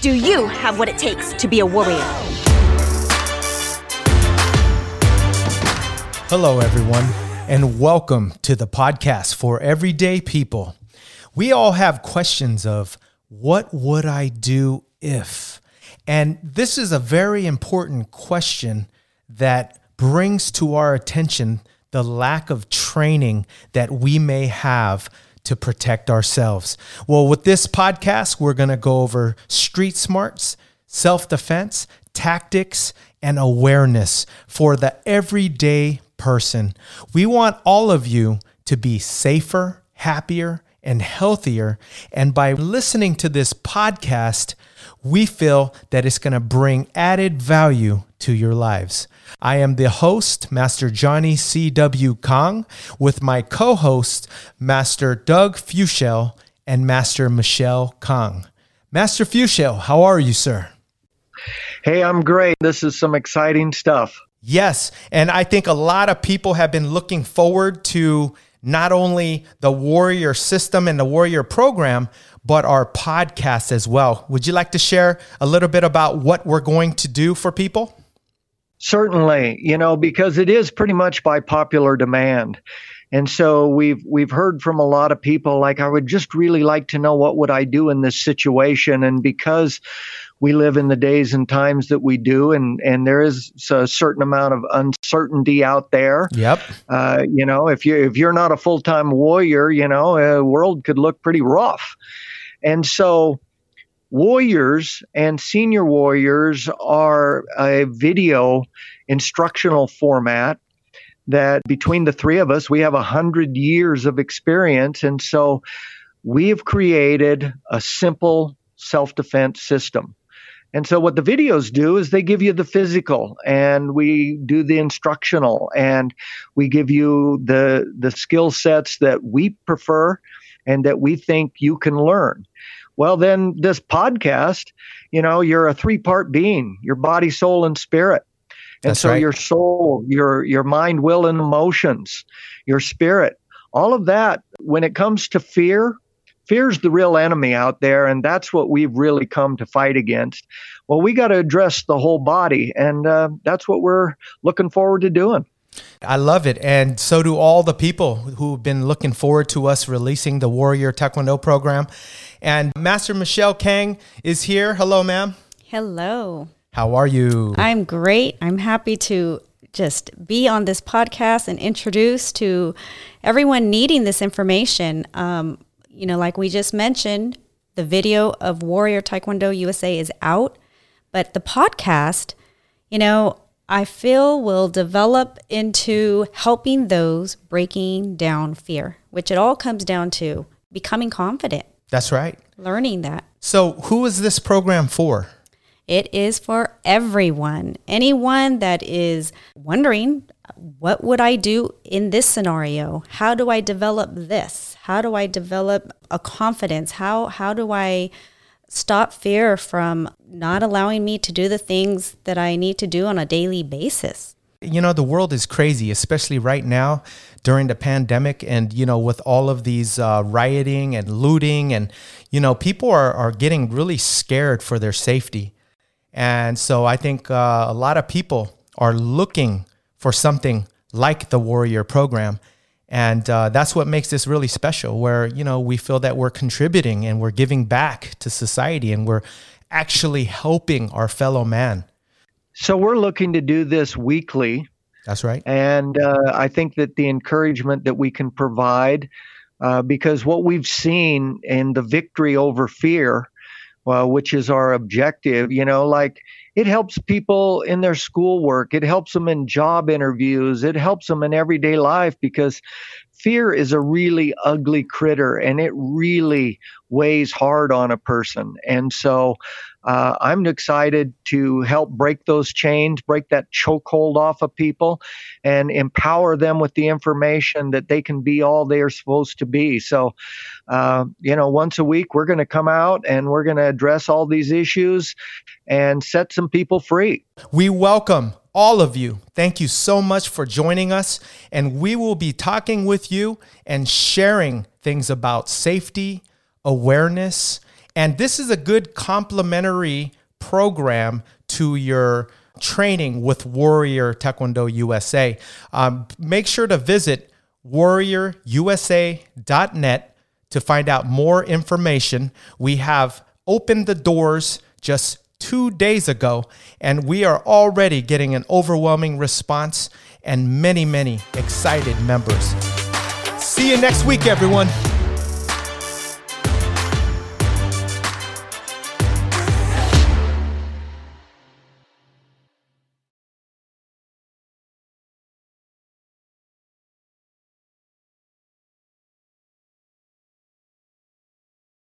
Do you have what it takes to be a warrior? Hello, everyone, and welcome to the podcast for everyday people. We all have questions of what would I do if? And this is a very important question that brings to our attention the lack of training that we may have to protect ourselves. Well, with this podcast, we're going to go over street smarts, self defense, tactics, and awareness for the everyday person. We want all of you to be safer, happier, and healthier. And by listening to this podcast, we feel that it's going to bring added value to your lives. I am the host, Master Johnny C.W. Kong, with my co host, Master Doug Fuchel and Master Michelle Kong. Master Fuchel, how are you, sir? Hey, I'm great. This is some exciting stuff. Yes. And I think a lot of people have been looking forward to not only the Warrior system and the Warrior program, but our podcast as well. Would you like to share a little bit about what we're going to do for people? Certainly, you know, because it is pretty much by popular demand. And so we've we've heard from a lot of people like I would just really like to know what would I do in this situation and because we live in the days and times that we do and and there is a certain amount of uncertainty out there. Yep. Uh, you know, if you if you're not a full-time warrior, you know, the world could look pretty rough. And so Warriors and Senior Warriors are a video instructional format that between the three of us, we have a hundred years of experience. And so we have created a simple self defense system. And so what the videos do is they give you the physical and we do the instructional and we give you the the skill sets that we prefer and that we think you can learn. Well, then this podcast, you know, you're a three part being, your body, soul, and spirit. And That's so right. your soul, your your mind, will, and emotions, your spirit, all of that, when it comes to fear, fear's the real enemy out there, and that's what we've really come to fight against. Well, we got to address the whole body, and uh, that's what we're looking forward to doing. I love it. And so do all the people who've been looking forward to us releasing the Warrior Taekwondo program. And Master Michelle Kong is here. Hello, ma'am. Hello. How are you? I'm great. I'm happy to just be on this podcast and introduce to everyone needing this information. Um, you know, like we just mentioned, the video of Warrior Taekwondo USA is out, but the podcast, you know, I feel will develop into helping those breaking down fear, which it all comes down to becoming confident, That's right. learning that. So, who is this program for? It is for everyone. Anyone that is wondering, what would I do in this scenario? How do I develop this? How do I develop a confidence? How how do I stop fear from not allowing me to do the things that I need to do on a daily basis? You know, the world is crazy, especially right now during the pandemic. And, you know, with all of these uh, rioting and looting, and, you know, people are, are getting really scared for their safety. And so I think uh, a lot of people are looking for something like the Warrior program. And uh, that's what makes this really special, where, you know, we feel that we're contributing and we're giving back to society and we're actually helping our fellow man. So we're looking to do this weekly. That's right. And uh, I think that the encouragement that we can provide, uh, because what we've seen in the victory over fear, well, which is our objective, you know, like it helps people in their schoolwork, it helps them in job interviews, it helps them in everyday life because fear is a really ugly critter and it really weighs hard on a person. And so uh, I'm excited to help break those chains, break that chokehold off of people, and empower them with the information that they can be all they are supposed to be. So, uh, you know, once a week, we're going to come out and we're going to address all these issues and set some people free. We welcome all of you. Thank you so much for joining us. And we will be talking with you and sharing things about safety, awareness, And this is a good complementary program to your training with Warrior Taekwondo USA. Um, make sure to visit warriorusa.net to find out more information. We have opened the doors just two days ago, and we are already getting an overwhelming response and many, many excited members. See you next week, everyone.